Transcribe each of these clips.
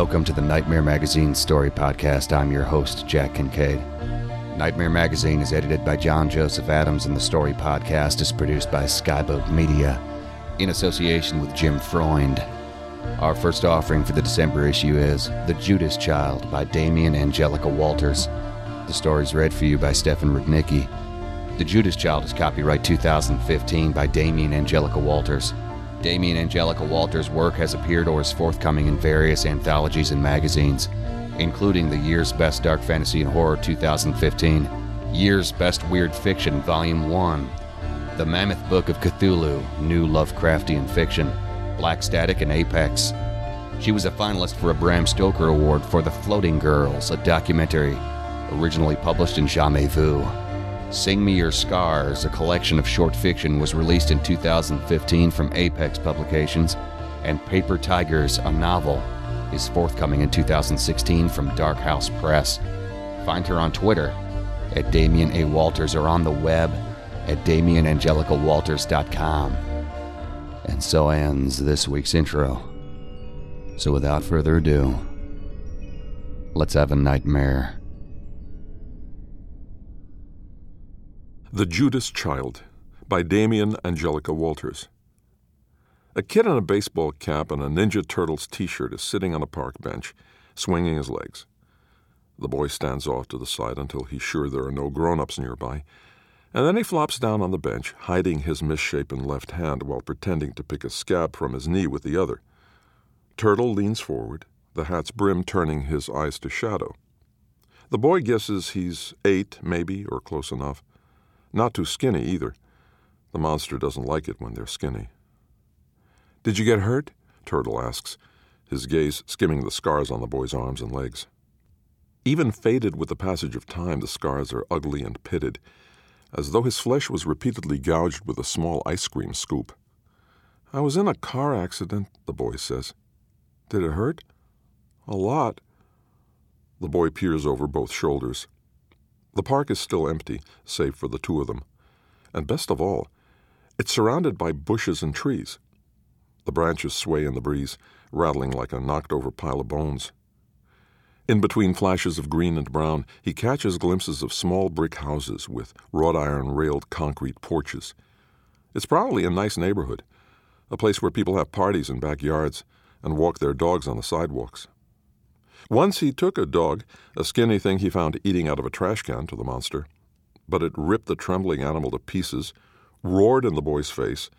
Welcome to the Nightmare Magazine Story Podcast. I'm your host, Jack Kincaid. Nightmare Magazine is edited by John Joseph Adams, and the Story Podcast is produced by Skyboat Media in association with Jim Freund. Our first offering for the December issue is The Judas Child by Damien Angelica Walters. The story is read for you by Stefan Rudnicki. The Judas Child is copyright 2015 by Damien Angelica Walters. Damien Angelica Walters' work has appeared or is forthcoming in various anthologies and magazines, including the Year's Best Dark Fantasy and Horror 2015, Year's Best Weird Fiction Volume 1, The Mammoth Book of Cthulhu, New Lovecraftian Fiction, Black Static, and Apex. She was a finalist for a Bram Stoker Award for The Floating Girls, a documentary originally published in Jamais Vu. Sing Me Your Scars, a collection of short fiction, was released in 2015 from Apex Publications, and Paper Tigers, a novel, is forthcoming in 2016 from Dark House Press. Find her on Twitter at Damien A. Walters or on the web at DamienAngelicaWalters.com. And so ends this week's intro. So without further ado, let's have a nightmare. The Judas Child by Damien Angelica Walters. A kid in a baseball cap and a Ninja Turtles t shirt is sitting on a park bench, swinging his legs. The boy stands off to the side until he's sure there are no grown ups nearby, and then he flops down on the bench, hiding his misshapen left hand while pretending to pick a scab from his knee with the other. Turtle leans forward, the hat's brim turning his eyes to shadow. The boy guesses he's eight, maybe, or close enough. Not too skinny either. The monster doesn't like it when they're skinny. Did you get hurt? Turtle asks, his gaze skimming the scars on the boy's arms and legs. Even faded with the passage of time, the scars are ugly and pitted, as though his flesh was repeatedly gouged with a small ice cream scoop. I was in a car accident, the boy says. Did it hurt? A lot. The boy peers over both shoulders. The park is still empty, save for the two of them. And best of all, it's surrounded by bushes and trees. The branches sway in the breeze, rattling like a knocked over pile of bones. In between flashes of green and brown, he catches glimpses of small brick houses with wrought iron railed concrete porches. It's probably a nice neighborhood, a place where people have parties in backyards and walk their dogs on the sidewalks. Once he took a dog, a skinny thing he found eating out of a trash can, to the monster, but it ripped the trembling animal to pieces, roared in the boy's face,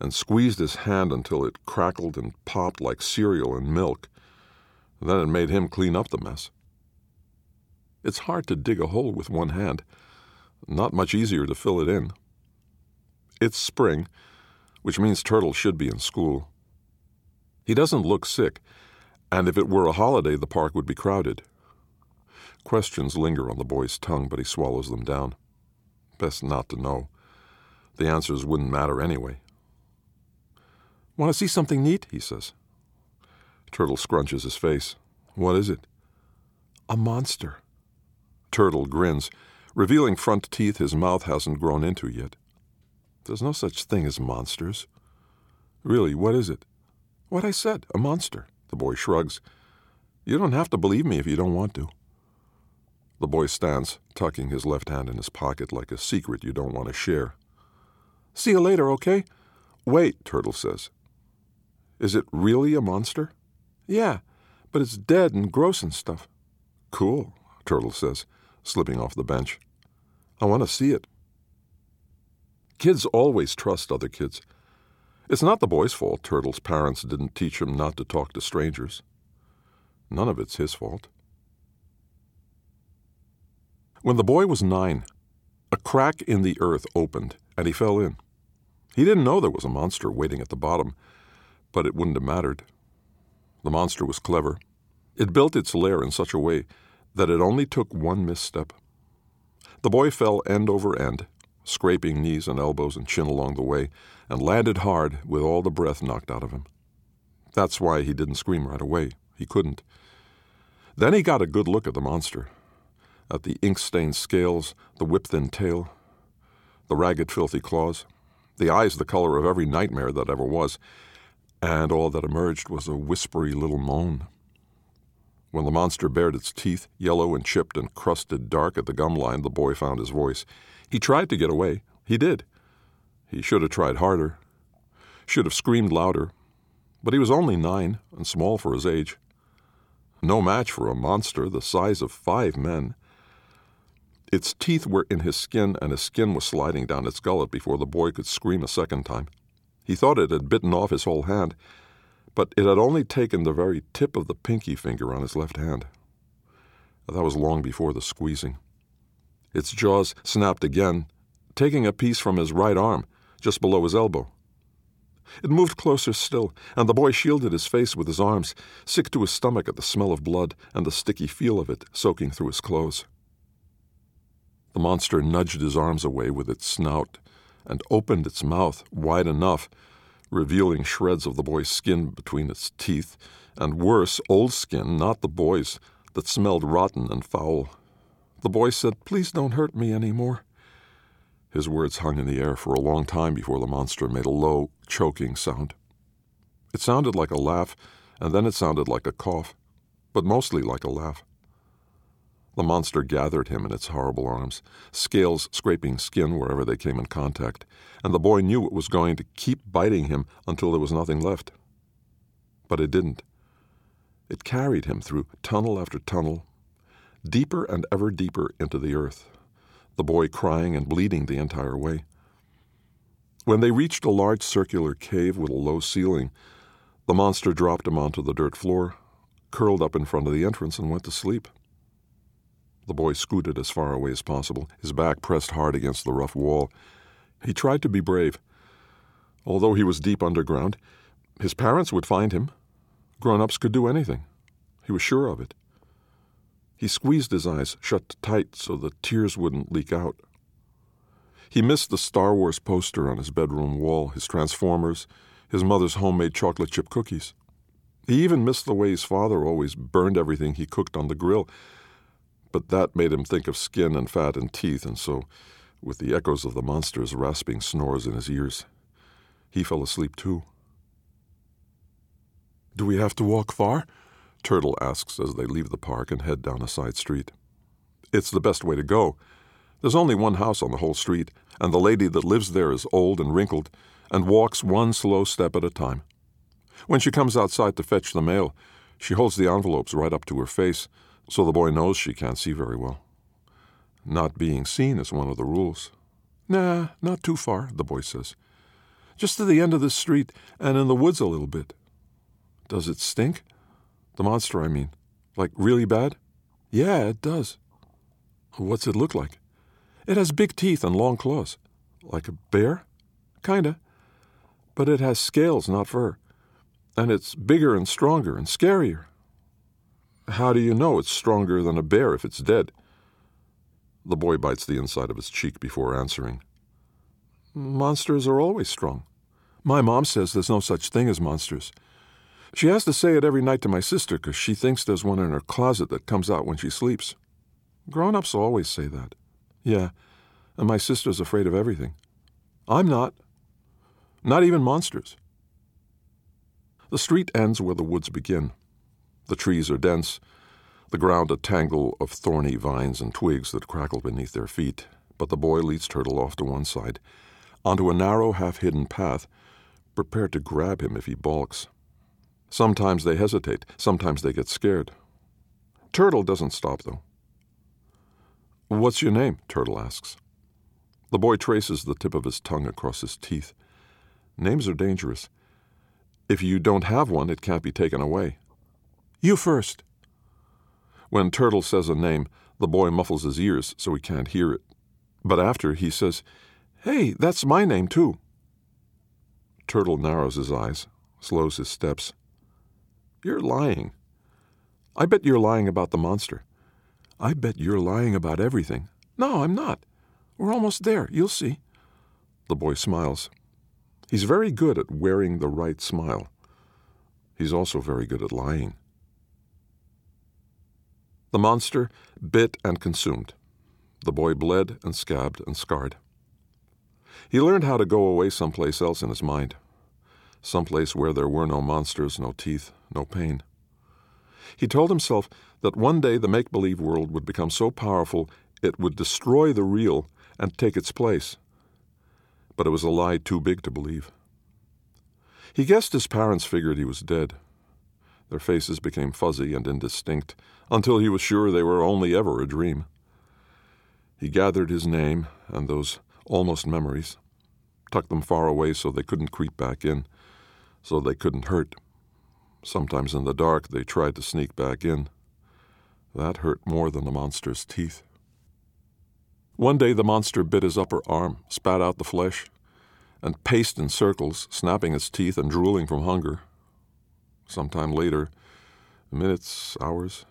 and squeezed his hand until it crackled and popped like cereal and milk. Then it made him clean up the mess. It's hard to dig a hole with one hand, not much easier to fill it in. It's spring, which means Turtle should be in school. He doesn't look sick and if it were a holiday, the park would be crowded. Questions linger on the boy's tongue, but he swallows them down. Best not to know. The answers wouldn't matter anyway. Want to see something neat? he says. Turtle scrunches his face. What is it? A monster. Turtle grins, revealing front teeth his mouth hasn't grown into yet. There's no such thing as monsters. Really, what is it? What I said, a monster. The boy shrugs. You don't have to believe me if you don't want to. The boy stands, tucking his left hand in his pocket like a secret you don't want to share. See you later, okay? Wait, Turtle says. Is it really a monster? Yeah, but it's dead and gross and stuff. Cool, Turtle says, slipping off the bench. I want to see it. Kids always trust other kids. It's not the boy's fault Turtle's parents didn't teach him not to talk to strangers. None of it's his fault. When the boy was nine, a crack in the earth opened and he fell in. He didn't know there was a monster waiting at the bottom, but it wouldn't have mattered. The monster was clever. It built its lair in such a way that it only took one misstep. The boy fell end over end, scraping knees and elbows and chin along the way, and landed hard with all the breath knocked out of him. That's why he didn't scream right away. He couldn't. Then he got a good look at the monster, at the ink stained scales, the whip thin tail, the ragged, filthy claws, the eyes the color of every nightmare that ever was, and all that emerged was a whispery little moan. When the monster bared its teeth, yellow and chipped and crusted dark at the gum line, the boy found his voice. He tried to get away. He did. He should have tried harder, should have screamed louder, but he was only nine and small for his age. No match for a monster the size of five men. Its teeth were in his skin, and his skin was sliding down its gullet before the boy could scream a second time. He thought it had bitten off his whole hand, but it had only taken the very tip of the pinky finger on his left hand. That was long before the squeezing. Its jaws snapped again, taking a piece from his right arm, just below his elbow. It moved closer still, and the boy shielded his face with his arms, sick to his stomach at the smell of blood and the sticky feel of it soaking through his clothes. The monster nudged his arms away with its snout and opened its mouth wide enough, revealing shreds of the boy's skin between its teeth, and worse, old skin, not the boy's, that smelled rotten and foul. The boy said, Please don't hurt me any more. His words hung in the air for a long time before the monster made a low, choking sound. It sounded like a laugh, and then it sounded like a cough, but mostly like a laugh. The monster gathered him in its horrible arms, scales scraping skin wherever they came in contact, and the boy knew it was going to keep biting him until there was nothing left. But it didn't. It carried him through tunnel after tunnel, deeper and ever deeper into the earth the boy crying and bleeding the entire way. When they reached a large circular cave with a low ceiling, the monster dropped him onto the dirt floor, curled up in front of the entrance, and went to sleep. The boy scooted as far away as possible, his back pressed hard against the rough wall. He tried to be brave. Although he was deep underground, his parents would find him. Grown ups could do anything. He was sure of it. He squeezed his eyes shut tight so the tears wouldn't leak out. He missed the Star Wars poster on his bedroom wall, his Transformers, his mother's homemade chocolate chip cookies. He even missed the way his father always burned everything he cooked on the grill. But that made him think of skin and fat and teeth, and so, with the echoes of the monster's rasping snores in his ears, he fell asleep too. Do we have to walk far? Turtle asks as they leave the park and head down a side street. It's the best way to go. There's only one house on the whole street, and the lady that lives there is old and wrinkled and walks one slow step at a time. When she comes outside to fetch the mail, she holds the envelopes right up to her face so the boy knows she can't see very well. Not being seen is one of the rules. Nah, not too far, the boy says. Just to the end of the street and in the woods a little bit. Does it stink? The monster, I mean. Like really bad? Yeah, it does. What's it look like? It has big teeth and long claws. Like a bear? Kinda. But it has scales, not fur. And it's bigger and stronger and scarier. How do you know it's stronger than a bear if it's dead? The boy bites the inside of his cheek before answering. Monsters are always strong. My mom says there's no such thing as monsters. She has to say it every night to my sister because she thinks there's one in her closet that comes out when she sleeps. Grown ups always say that. Yeah, and my sister's afraid of everything. I'm not. Not even monsters. The street ends where the woods begin. The trees are dense. the ground a tangle of thorny vines and twigs that crackle beneath their feet, but the boy leads Turtle off to one side, onto a narrow, half hidden path, prepared to grab him if he balks. Sometimes they hesitate, sometimes they get scared. Turtle doesn't stop, though. What's your name? Turtle asks. The boy traces the tip of his tongue across his teeth. Names are dangerous. If you don't have one, it can't be taken away. You first. When Turtle says a name, the boy muffles his ears so he can't hear it. But after, he says, Hey, that's my name, too. Turtle narrows his eyes, slows his steps. You're lying. I bet you're lying about the monster. I bet you're lying about everything. No, I'm not. We're almost there. You'll see. The boy smiles. He's very good at wearing the right smile. He's also very good at lying. The monster bit and consumed. The boy bled and scabbed and scarred. He learned how to go away someplace else in his mind, someplace where there were no monsters, no teeth, no pain. He told himself that one day the make believe world would become so powerful it would destroy the real and take its place. But it was a lie too big to believe. He guessed his parents figured he was dead. Their faces became fuzzy and indistinct until he was sure they were only ever a dream. He gathered his name and those almost memories, tucked them far away so they couldn't creep back in, so they couldn't hurt. Sometimes in the dark they tried to sneak back in. That hurt more than the monster's teeth. One day the monster bit his upper arm, spat out the flesh, and paced in circles, snapping its teeth and drooling from hunger. Some time later, minutes, hours,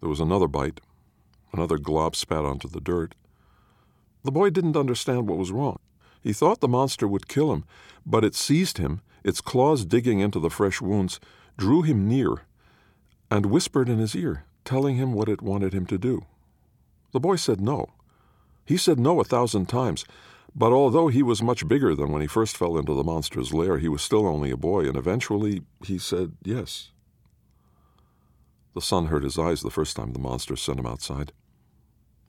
there was another bite. Another glob spat onto the dirt. The boy didn't understand what was wrong. He thought the monster would kill him, but it seized him, its claws digging into the fresh wounds, drew him near, and whispered in his ear, telling him what it wanted him to do. The boy said no. He said no a thousand times, but although he was much bigger than when he first fell into the monster's lair, he was still only a boy, and eventually he said yes. The sun hurt his eyes the first time the monster sent him outside.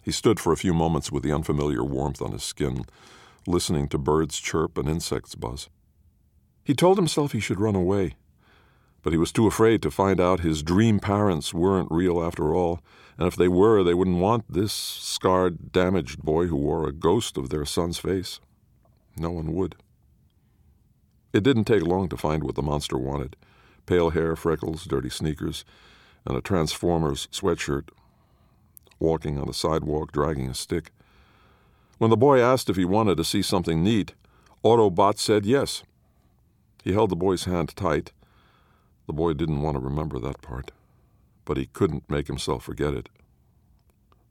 He stood for a few moments with the unfamiliar warmth on his skin, listening to birds chirp and insects buzz. He told himself he should run away, but he was too afraid to find out his dream parents weren't real after all, and if they were, they wouldn't want this scarred, damaged boy who wore a ghost of their son's face. No one would. It didn't take long to find what the monster wanted pale hair, freckles, dirty sneakers, and a Transformers sweatshirt, walking on the sidewalk, dragging a stick. When the boy asked if he wanted to see something neat, Autobot said yes. He held the boy's hand tight. The boy didn't want to remember that part but he couldn't make himself forget it.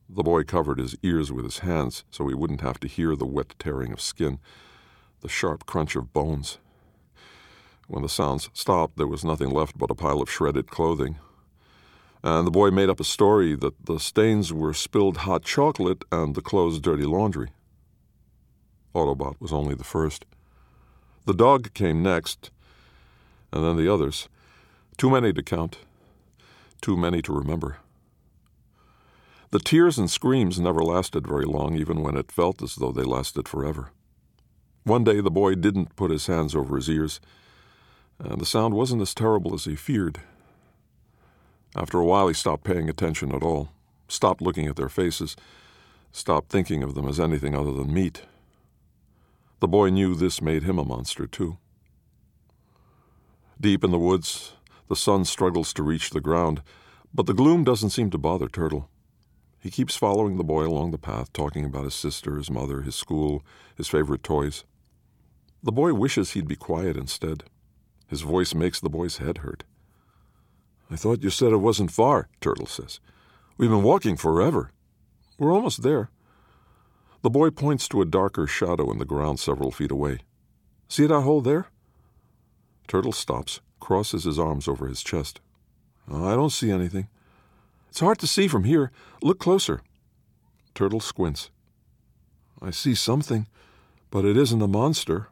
The boy covered his ears with his hands so he wouldn't have to hear the wet tearing of skin, the sharp crunch of bones. When the sounds stopped, there was nothing left but a pile of shredded clothing. And the boy made up a story that the stains were spilled hot chocolate and the clothes dirty laundry. Autobot was only the first. The dog came next, and then the others. Too many to count too many to remember. The tears and screams never lasted very long, even when it felt as though they lasted forever. One day the boy didn't put his hands over his ears, and the sound wasn't as terrible as he feared. After a while, he stopped paying attention at all, stopped looking at their faces, stopped thinking of them as anything other than meat. The boy knew this made him a monster, too. Deep in the woods, the sun struggles to reach the ground, but the gloom doesn't seem to bother Turtle. He keeps following the boy along the path, talking about his sister, his mother, his school, his favorite toys. The boy wishes he'd be quiet instead. His voice makes the boy's head hurt. I thought you said it wasn't far, Turtle says. We've been walking forever. We're almost there. The boy points to a darker shadow in the ground several feet away. See that hole there? Turtle stops, crosses his arms over his chest. I don't see anything. It's hard to see from here. Look closer. Turtle squints. I see something, but it isn't a monster.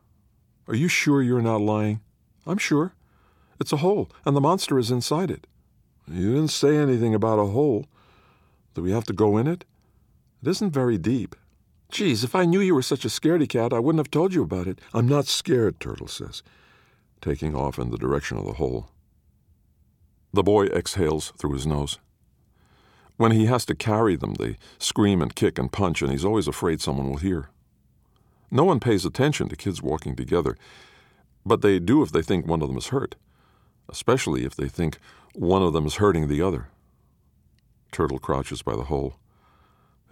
Are you sure you're not lying? I'm sure. It's a hole, and the monster is inside it. You didn't say anything about a hole. Do we have to go in it? It isn't very deep. Geez, if I knew you were such a scaredy cat, I wouldn't have told you about it. I'm not scared, Turtle says, taking off in the direction of the hole. The boy exhales through his nose. When he has to carry them, they scream and kick and punch, and he's always afraid someone will hear. No one pays attention to kids walking together, but they do if they think one of them is hurt, especially if they think one of them is hurting the other. Turtle crouches by the hole.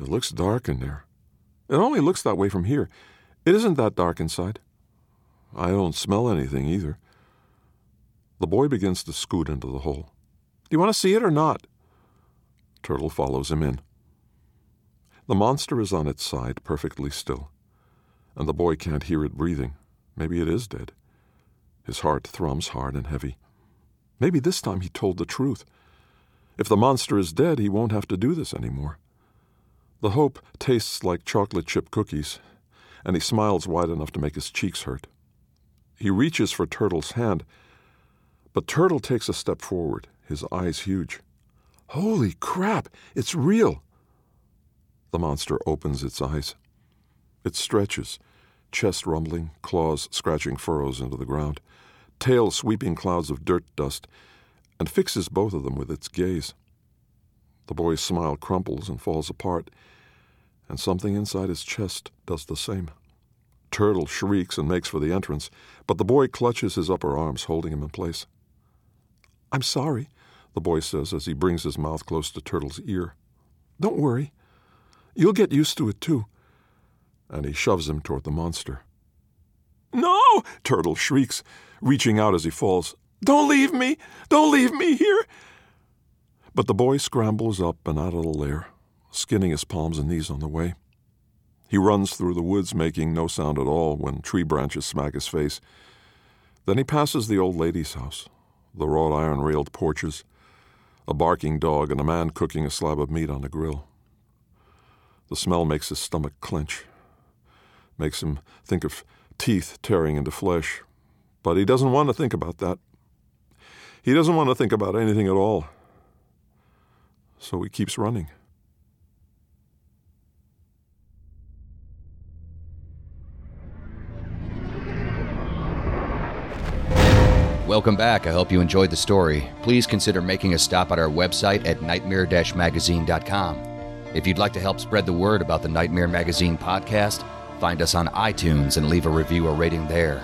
It looks dark in there. It only looks that way from here. It isn't that dark inside. I don't smell anything either. The boy begins to scoot into the hole. Do you want to see it or not? Turtle follows him in. The monster is on its side, perfectly still, and the boy can't hear it breathing. Maybe it is dead. His heart thrums hard and heavy. Maybe this time he told the truth. If the monster is dead, he won't have to do this anymore. The hope tastes like chocolate chip cookies, and he smiles wide enough to make his cheeks hurt. He reaches for Turtle's hand, but Turtle takes a step forward, his eyes huge. Holy crap, it's real! The monster opens its eyes. It stretches, chest rumbling, claws scratching furrows into the ground, tail sweeping clouds of dirt dust, and fixes both of them with its gaze. The boy's smile crumples and falls apart, and something inside his chest does the same. Turtle shrieks and makes for the entrance, but the boy clutches his upper arms, holding him in place. I'm sorry, the boy says as he brings his mouth close to Turtle's ear. Don't worry. You'll get used to it, too. And he shoves him toward the monster. No! Turtle shrieks, reaching out as he falls. Don't leave me! Don't leave me here! But the boy scrambles up and out of the lair, skinning his palms and knees on the way. He runs through the woods, making no sound at all when tree branches smack his face. Then he passes the old lady's house, the wrought iron railed porches, a barking dog, and a man cooking a slab of meat on a grill. The smell makes his stomach clench, makes him think of teeth tearing into flesh. But he doesn't want to think about that. He doesn't want to think about anything at all. So he keeps running. Welcome back. I hope you enjoyed the story. Please consider making a stop at our website at nightmare magazine.com. If you'd like to help spread the word about the Nightmare Magazine podcast, find us on iTunes and leave a review or rating there.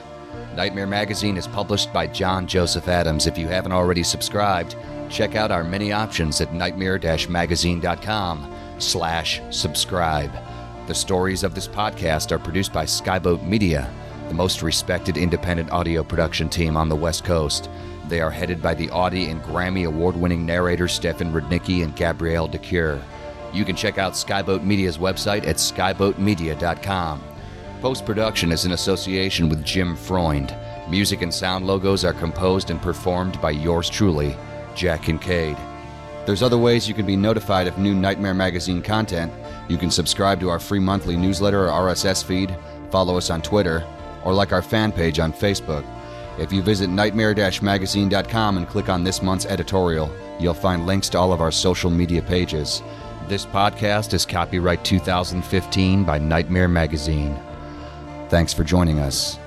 Nightmare Magazine is published by John Joseph Adams. If you haven't already subscribed, check out our many options at nightmare-magazine.com slash subscribe. The stories of this podcast are produced by Skyboat Media, the most respected independent audio production team on the West Coast. They are headed by the Audie and Grammy award winning narrators Stefan Rudnicki and Gabrielle de Cuir. You can check out Skyboat Media's website at skyboatmedia.com. Post production is in association with Jim Freund. Music and sound logos are composed and performed by yours truly, Jack Kincaid. There's other ways you can be notified of new Nightmare Magazine content. You can subscribe to our free monthly newsletter or RSS feed, follow us on Twitter, or like our fan page on Facebook. If you visit nightmare magazine.com and click on this month's editorial, you'll find links to all of our social media pages. This podcast is copyright 2015 by Nightmare Magazine. Thanks for joining us.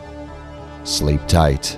Sleep tight.